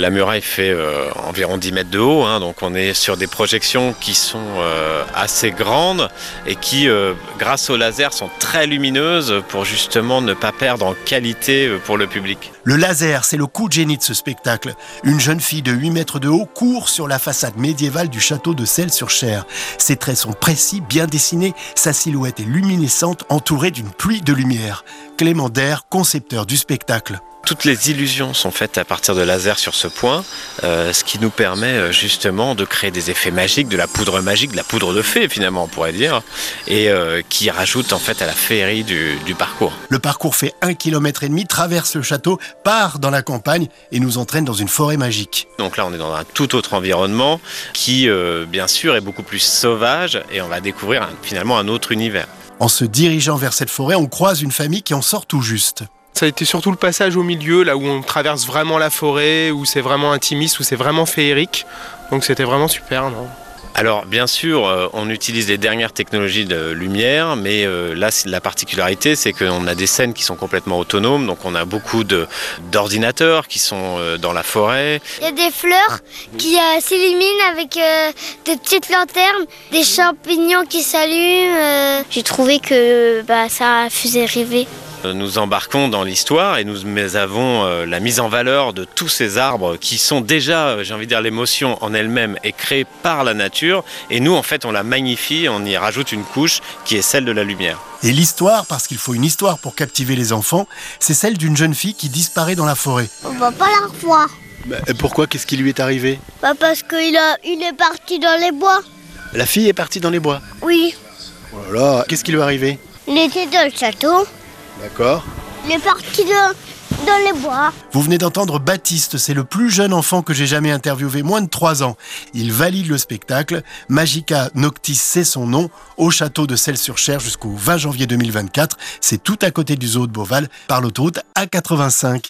La muraille fait euh, environ 10 mètres de haut, hein, donc on est sur des projections qui sont euh, assez grandes et qui, euh, grâce au laser, sont très lumineuses pour justement ne pas perdre en qualité pour le public. Le laser, c'est le coup de génie de ce spectacle. Une jeune fille de 8 mètres de haut court sur la façade médiévale du château de Celles-sur-Cher. Ses traits sont précis, bien dessinés, sa silhouette est luminescente, entourée d'une pluie de lumière. Clément Dair, concepteur du spectacle. Toutes les illusions sont faites à partir de laser sur ce point, euh, ce qui nous permet euh, justement de créer des effets magiques, de la poudre magique, de la poudre de fée finalement on pourrait dire, et euh, qui rajoute en fait à la féerie du, du parcours. Le parcours fait un kilomètre et demi, traverse le château, part dans la campagne et nous entraîne dans une forêt magique. Donc là on est dans un tout autre environnement qui euh, bien sûr est beaucoup plus sauvage et on va découvrir un- finalement un autre univers. En se dirigeant vers cette forêt, on croise une famille qui en sort tout juste. Ça a été surtout le passage au milieu, là où on traverse vraiment la forêt, où c'est vraiment intimiste, où c'est vraiment féerique. Donc c'était vraiment super. non? Alors bien sûr, euh, on utilise les dernières technologies de lumière, mais euh, là la particularité c'est qu'on a des scènes qui sont complètement autonomes, donc on a beaucoup d'ordinateurs qui sont euh, dans la forêt. Il y a des fleurs qui euh, s'illuminent avec euh, des petites lanternes, des champignons qui s'allument. euh. J'ai trouvé que bah, ça faisait rêver. Euh, Nous embarquons dans l'histoire et nous avons euh, la mise en valeur de tous ces arbres qui sont déjà, euh, j'ai envie de dire, l'émotion en elle-même est créée par la nature, et nous en fait on la magnifie, on y rajoute une couche qui est celle de la lumière. Et l'histoire, parce qu'il faut une histoire pour captiver les enfants, c'est celle d'une jeune fille qui disparaît dans la forêt. On va pas la revoir. pourquoi Qu'est-ce qui lui est arrivé? Bah, parce qu'il a, il est parti dans les bois. La fille est partie dans les bois? Oui. Oh là là, qu'est-ce qui lui est arrivé? Il était dans le château. D'accord. Il est parti dans, dans les bois. Vous venez d'entendre Baptiste, c'est le plus jeune enfant que j'ai jamais interviewé, moins de 3 ans. Il valide le spectacle. Magica Noctis, c'est son nom, au château de Celles-sur-Cher jusqu'au 20 janvier 2024. C'est tout à côté du zoo de Beauval, par l'autoroute A85.